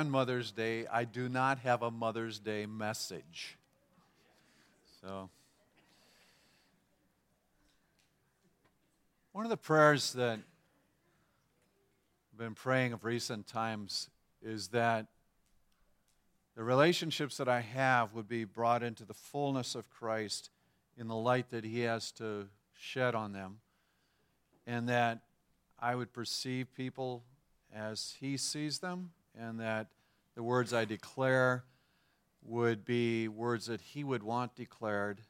on Mother's Day, I do not have a Mother's Day message. So, one of the prayers that I've been praying of recent times is that the relationships that I have would be brought into the fullness of Christ in the light that He has to shed on them, and that I would perceive people as He sees them and that the words I declare would be words that He would want declared,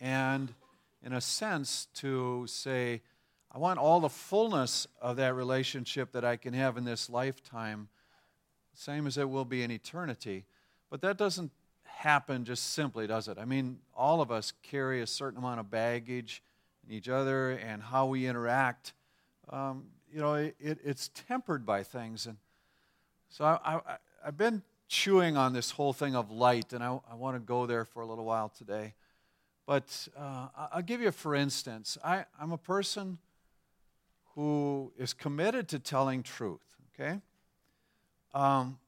and in a sense, to say, I want all the fullness of that relationship that I can have in this lifetime, same as it will be in eternity. But that doesn't happen just simply, does it? I mean, all of us carry a certain amount of baggage in each other and how we interact. Um, you know, it, it's tempered by things. And so I, I've been chewing on this whole thing of light, and I, I want to go there for a little while today. But uh, I'll give you, for instance, I, I'm a person who is committed to telling truth, okay? Um,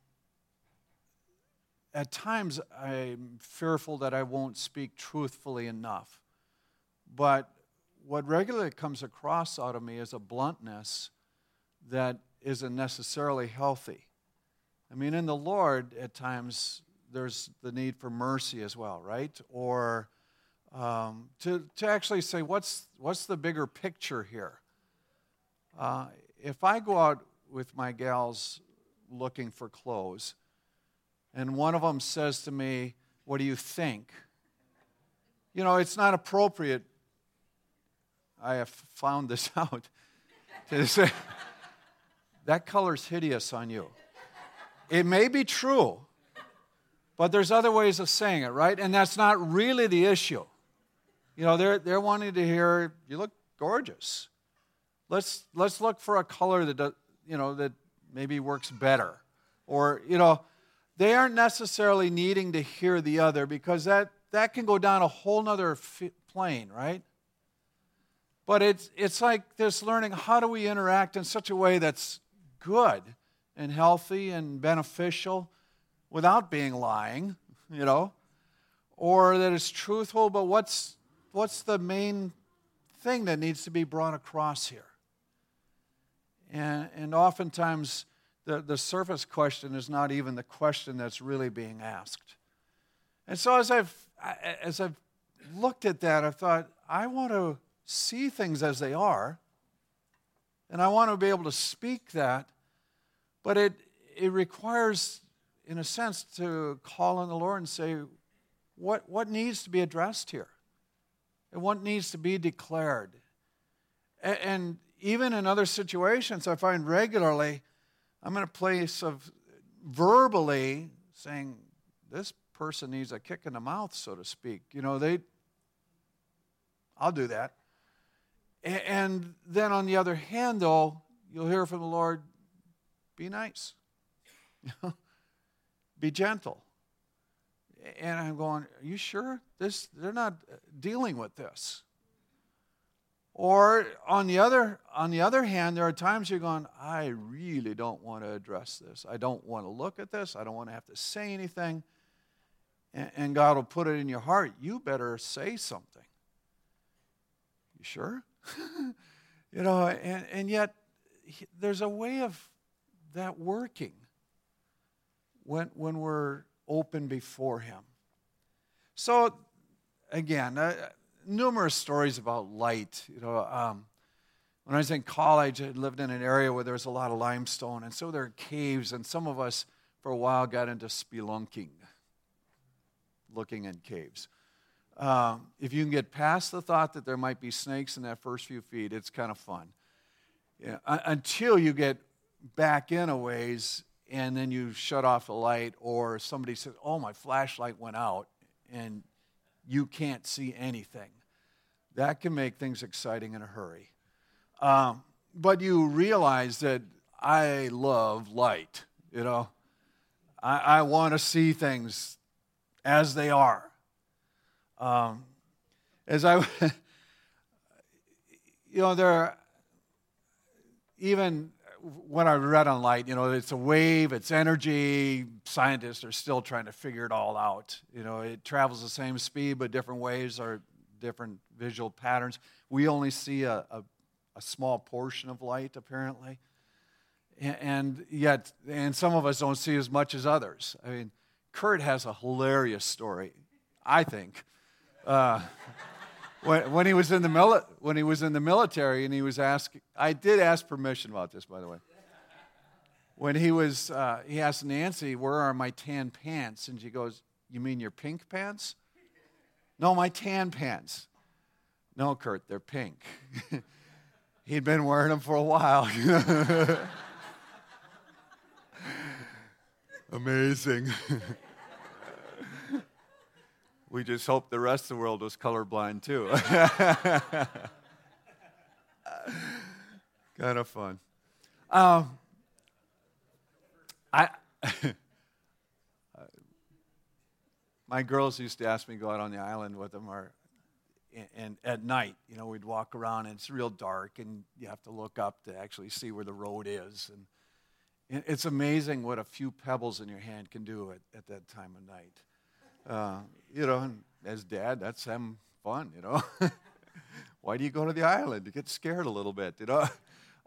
at times, I'm fearful that I won't speak truthfully enough. But what regularly comes across out of me is a bluntness that isn't necessarily healthy. I mean, in the Lord, at times, there's the need for mercy as well, right? Or um, to, to actually say, what's, what's the bigger picture here? Uh, if I go out with my gals looking for clothes, and one of them says to me, What do you think? You know, it's not appropriate. I have found this out to say, That color's hideous on you. It may be true, but there's other ways of saying it, right? And that's not really the issue. You know, they're, they're wanting to hear, you look gorgeous. Let's, let's look for a color that, does, you know, that maybe works better. Or, you know, they aren't necessarily needing to hear the other because that, that can go down a whole nother f- plane, right? But it's, it's like this learning how do we interact in such a way that's good and healthy and beneficial without being lying, you know, or that it's truthful, but what's, what's the main thing that needs to be brought across here? And, and oftentimes, the, the surface question is not even the question that's really being asked. And so, as I've, as I've looked at that, I thought, I want to see things as they are, and I want to be able to speak that but it, it requires, in a sense, to call on the Lord and say, what, what needs to be addressed here? And what needs to be declared? And, and even in other situations, I find regularly I'm in a place of verbally saying, this person needs a kick in the mouth, so to speak. You know, they, I'll do that. And then on the other hand, though, you'll hear from the Lord, be nice. Be gentle. And I'm going, Are you sure? This they're not dealing with this. Or on the other on the other hand, there are times you're going, I really don't want to address this. I don't want to look at this. I don't want to have to say anything. And, and God will put it in your heart. You better say something. You sure? you know, and, and yet there's a way of that working when, when we're open before Him. So, again, uh, numerous stories about light. You know, um, when I was in college, I lived in an area where there was a lot of limestone, and so there are caves, and some of us for a while got into spelunking, looking in caves. Um, if you can get past the thought that there might be snakes in that first few feet, it's kind of fun. Yeah, until you get back in a ways and then you shut off the light, or somebody says, Oh, my flashlight went out, and you can't see anything. That can make things exciting in a hurry. Um, but you realize that I love light, you know. I, I want to see things as they are. Um, as I, you know, there are even what I read on light, you know, it's a wave, it's energy. Scientists are still trying to figure it all out. You know, it travels the same speed, but different waves are different visual patterns. We only see a, a, a small portion of light, apparently. And, and yet, and some of us don't see as much as others. I mean, Kurt has a hilarious story, I think. Uh, when, when, he was in the mili- when he was in the military and he was asked, I did ask permission about this, by the way. When he was, uh, he asked Nancy, "Where are my tan pants?" And she goes, "You mean your pink pants?" No, my tan pants. No, Kurt, they're pink. He'd been wearing them for a while. Amazing. we just hope the rest of the world was colorblind too. kind of fun. Um, I, my girls used to ask me to go out on the island with them, or and at night, you know, we'd walk around and it's real dark, and you have to look up to actually see where the road is, and it's amazing what a few pebbles in your hand can do at, at that time of night. Uh, you know, as dad, that's them fun, you know. Why do you go to the island? You get scared a little bit, you know.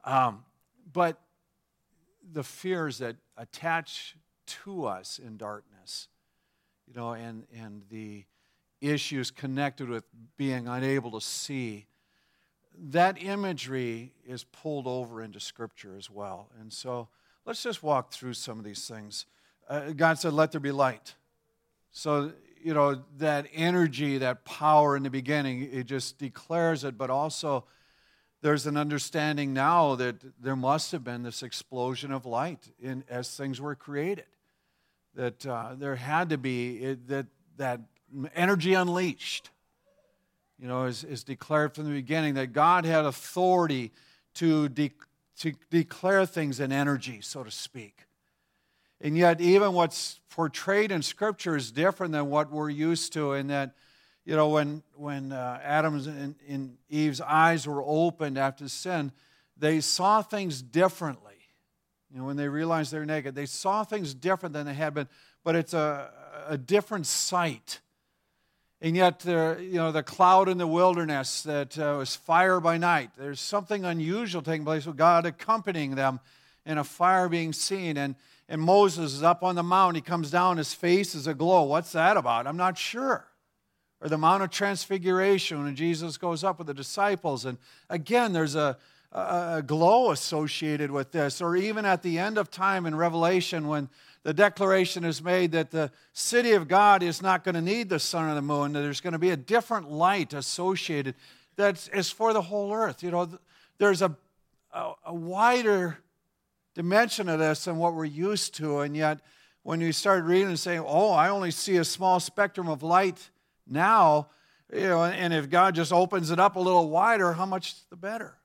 Um, but the fears that attach to us in darkness, you know, and, and the issues connected with being unable to see, that imagery is pulled over into Scripture as well. And so, Let's just walk through some of these things. Uh, God said, Let there be light. So, you know, that energy, that power in the beginning, it just declares it, but also there's an understanding now that there must have been this explosion of light in, as things were created. That uh, there had to be it, that, that energy unleashed, you know, is, is declared from the beginning, that God had authority to de- to declare things in energy, so to speak. And yet, even what's portrayed in Scripture is different than what we're used to, in that, you know, when, when uh, Adam's and, Eve's eyes were opened after sin, they saw things differently. You know, when they realized they're naked, they saw things different than they had been, but it's a, a different sight. And yet, the, you know, the cloud in the wilderness that uh, was fire by night, there's something unusual taking place with God accompanying them and a fire being seen. And, and Moses is up on the mountain. He comes down, his face is aglow. What's that about? I'm not sure. Or the Mount of Transfiguration when Jesus goes up with the disciples. And again, there's a, a, a glow associated with this. Or even at the end of time in Revelation when the declaration is made that the city of God is not going to need the sun or the moon, that there's going to be a different light associated that is for the whole earth. You know, there's a, a, a wider dimension of this than what we're used to, and yet when you start reading and saying, oh, I only see a small spectrum of light now, you know, and if God just opens it up a little wider, how much the better?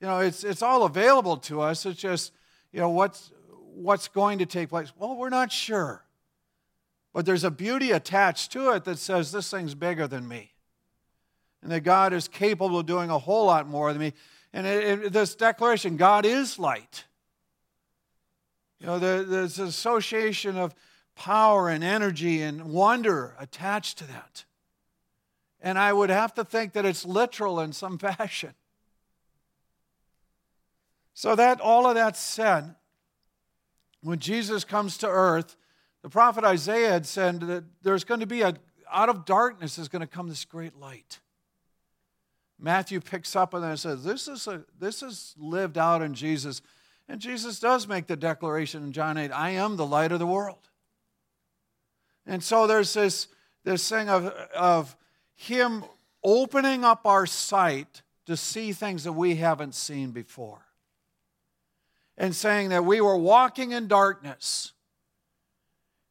You know, it's, it's all available to us. It's just, you know, what's, what's going to take place? Well, we're not sure. But there's a beauty attached to it that says this thing's bigger than me. And that God is capable of doing a whole lot more than me. And it, it, this declaration God is light. You know, there, there's an association of power and energy and wonder attached to that. And I would have to think that it's literal in some fashion. So that all of that said, when Jesus comes to earth, the prophet Isaiah had said that there's going to be a, out of darkness is going to come this great light. Matthew picks up on that and says, this is, a, this is lived out in Jesus. And Jesus does make the declaration in John 8 I am the light of the world. And so there's this, this thing of, of Him opening up our sight to see things that we haven't seen before and saying that we were walking in darkness.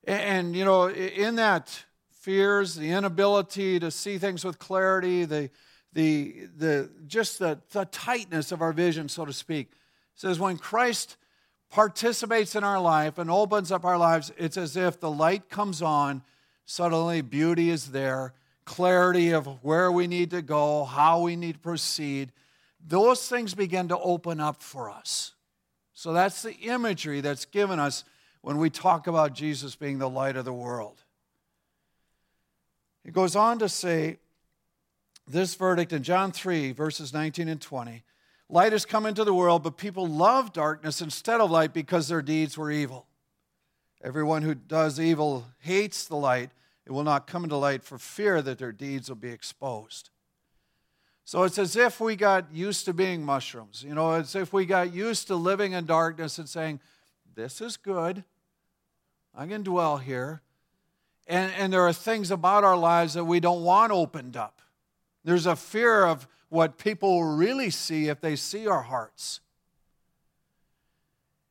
And, you know, in that fears, the inability to see things with clarity, the, the, the, just the, the tightness of our vision, so to speak, says when Christ participates in our life and opens up our lives, it's as if the light comes on, suddenly beauty is there, clarity of where we need to go, how we need to proceed. Those things begin to open up for us So that's the imagery that's given us when we talk about Jesus being the light of the world. It goes on to say this verdict in John 3, verses 19 and 20 Light has come into the world, but people love darkness instead of light because their deeds were evil. Everyone who does evil hates the light. It will not come into light for fear that their deeds will be exposed. So it's as if we got used to being mushrooms. You know, it's as if we got used to living in darkness and saying, This is good. I can dwell here. And, and there are things about our lives that we don't want opened up. There's a fear of what people really see if they see our hearts.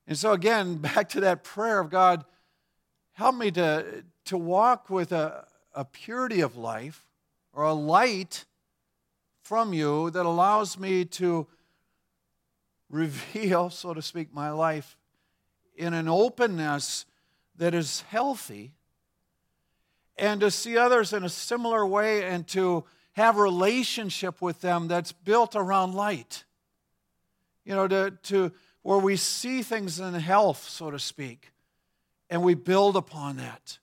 And so, again, back to that prayer of God, help me to, to walk with a, a purity of life or a light from you that allows me to reveal, so to speak, my life in an openness that is healthy and to see others in a similar way and to have a relationship with them that's built around light. You know, to, to where we see things in health, so to speak, and we build upon that.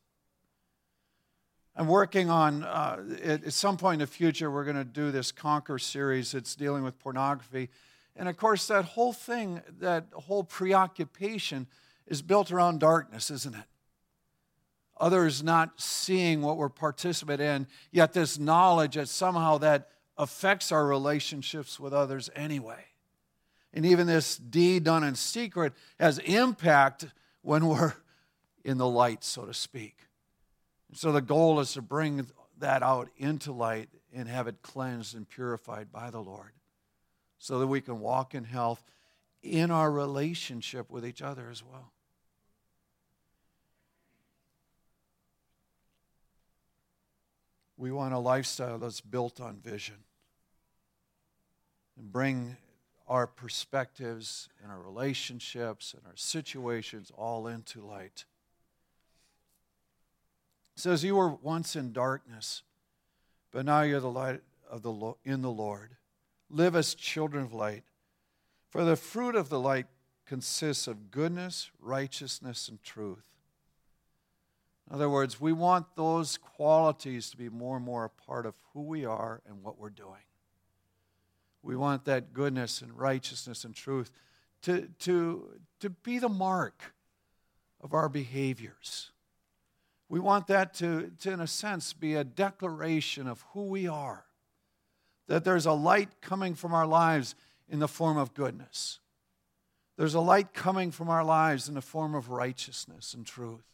I'm working on, uh, at, some point in the future, we're going to do this Conquer series. It's dealing with pornography. And of course, that whole thing, that whole preoccupation is built around darkness, isn't it? Others not seeing what we're participating in, yet this knowledge that somehow that affects our relationships with others anyway. And even this deed done in secret has impact when we're in the light, so to speak. so the goal is to bring that out into light and have it cleansed and purified by the Lord so that we can walk in health in our relationship with each other as well. We want a lifestyle that's built on vision and bring our perspectives and our relationships and our situations all into light. It says, You were once in darkness, but now you're the light of the in the Lord. Live as children of light. For the fruit of the light consists of goodness, righteousness, and truth. In other words, we want those qualities to be more and more a part of who we are and what we're doing. We want that goodness and righteousness and truth to, to, to be the mark of our behaviors. We want that to, to, in a sense, be a declaration of who we are. That there's a light coming from our lives in the form of goodness. There's a light coming from our lives in the form of righteousness and truth.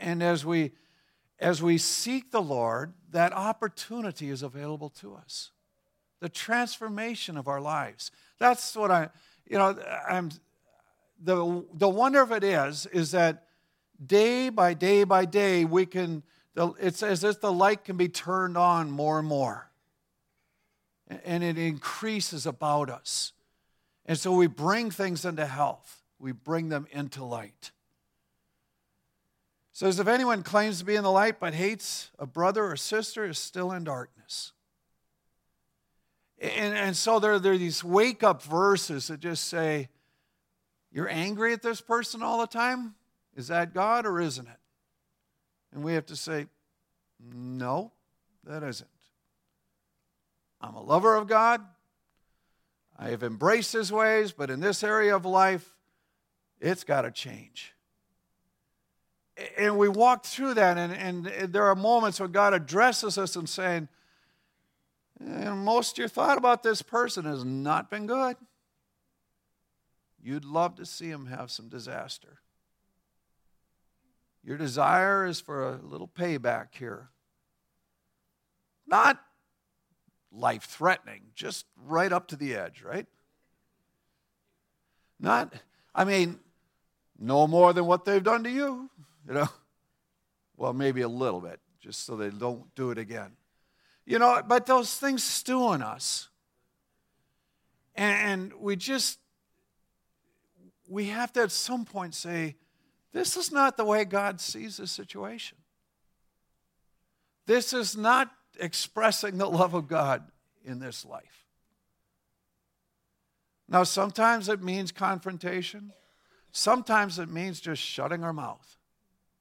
And as we, as we seek the Lord, that opportunity is available to us. The transformation of our lives. That's what I, you know, I'm, the, the wonder of it is, is that day by day by day, we can, it's as if the light can be turned on more and more. And it increases about us. And so we bring things into health, we bring them into light says, If anyone claims to be in the light but hates a brother or sister, is still in darkness. And, and so there, there are these wake up verses that just say, You're angry at this person all the time? Is that God or isn't it? And we have to say, No, that isn't. I'm a lover of God. I have embraced his ways, but in this area of life, it's got to change and we walk through that, and, and there are moments where God addresses us and saying, most your thought about this person has not been good. You'd love to see him have some disaster. Your desire is for a little payback here. Not life threatening, just right up to the edge, right? Not, I mean, no more than what they've done to you. You know? Well, maybe a little bit, just so they don't do it again. You know, but those things stew in us. And we just, we have to at some point say, this is not the way God sees the situation. This is not expressing the love of God in this life. Now, sometimes it means confrontation, sometimes it means just shutting our mouth.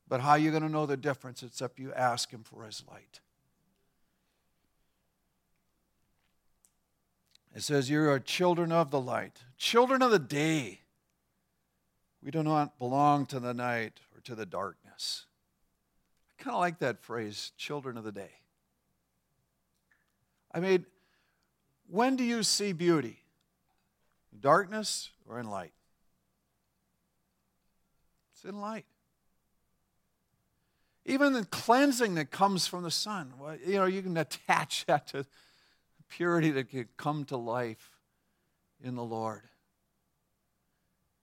But how are you going to know the difference except you ask Him for His light? It says, You are children of the light, children of the day. We do not belong to the night or to the darkness. I kind of like that phrase, children of the day. I mean, when do you see beauty? In darkness or in light? It's in light. Even the cleansing that comes from the sun, you know, you can attach that to purity that can come to life in the Lord.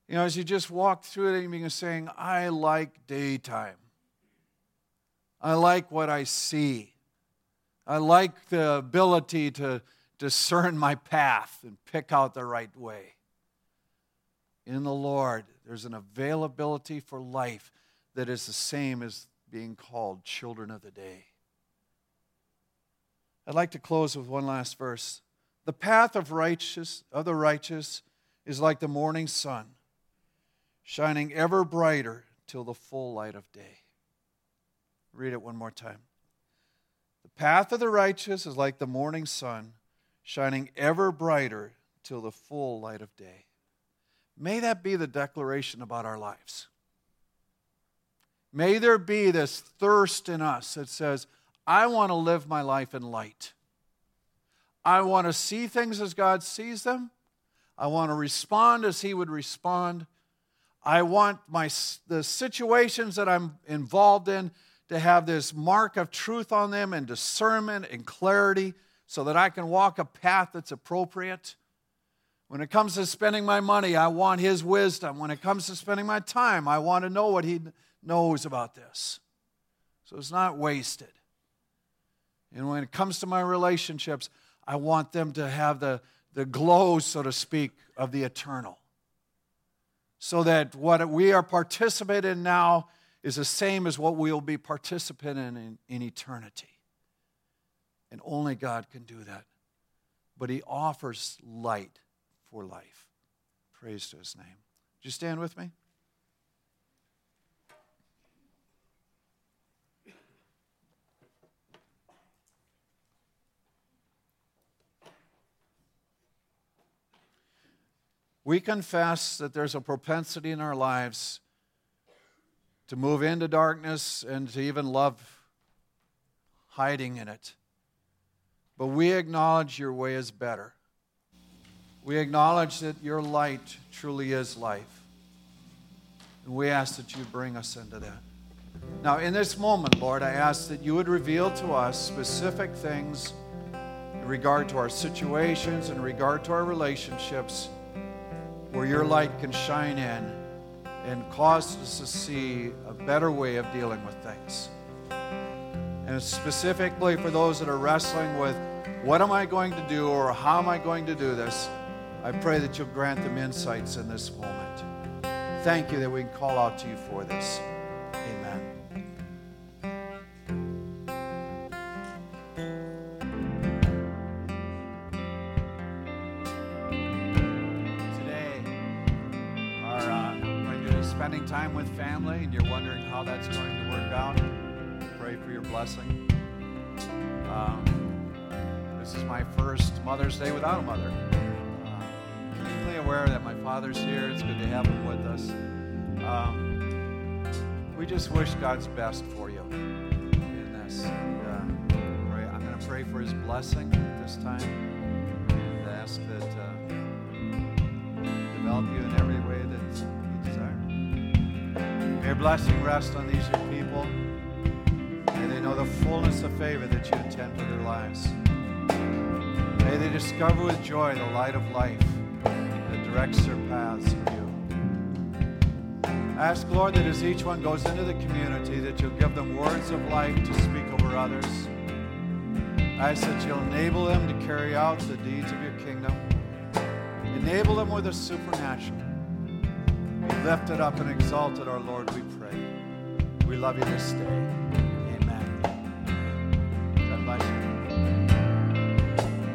You know, as you just walk through it, you're saying, I like daytime. I like what I see. I like the ability to discern my path and pick out the right way. In the Lord, there's an availability for life that is the same as being called children of the day. I'd like to close with one last verse. The path of righteous of the righteous is like the morning sun, shining ever brighter till the full light of day. Read it one more time. The path of the righteous is like the morning sun, shining ever brighter till the full light of day. May that be the declaration about our lives. May there be this thirst in us that says, I want to live my life in light. I want to see things as God sees them. I want to respond as He would respond. I want my, the situations that I'm involved in to have this mark of truth on them and discernment and clarity so that I can walk a path that's appropriate. When it comes to spending my money, I want His wisdom. When it comes to spending my time, I want to know what He knows about this. So it's not wasted. And when it comes to my relationships, I want them to have the, the glow, so to speak, of the eternal. So that what we are participating in now is the same as what we will be participating in, in in eternity. And only God can do that. But He offers light for life. Praise to His name. Would you stand with me? We confess that there's a propensity in our lives to move into darkness and to even love hiding in it. But we acknowledge your way is better. We acknowledge that your light truly is life. And we ask that you bring us into that. Now, in this moment, Lord, I ask that you would reveal to us specific things in regard to our situations, in regard to our relationships where your light can shine in and cause us to see a better way of dealing with things. And specifically for those that are wrestling with what am I going to do or how am I going to do this, I pray that you'll grant them insights in this moment. Thank you that we can call out to you for this. Time with family and you're wondering how that's going to work out, pray for your blessing. Um, this is my first Mother's Day without a mother. Uh, keenly aware that my father's here. It's good to have him with us. Um, we just wish God's best for you in this. And, uh, pray, I'm going to pray for his blessing this time and ask that uh, develop you in every blessing rest on these your people. May they know the fullness of favor that you intend for their lives. May they discover with joy the light of life that directs their paths in you. Ask, Lord, that as each one goes into the community, that you'll give them words of life to speak over others. I ask that you'll enable them to carry out the deeds of your kingdom. Enable them with the supernatural. Lifted up and exalted, our Lord, we pray. We love you this day.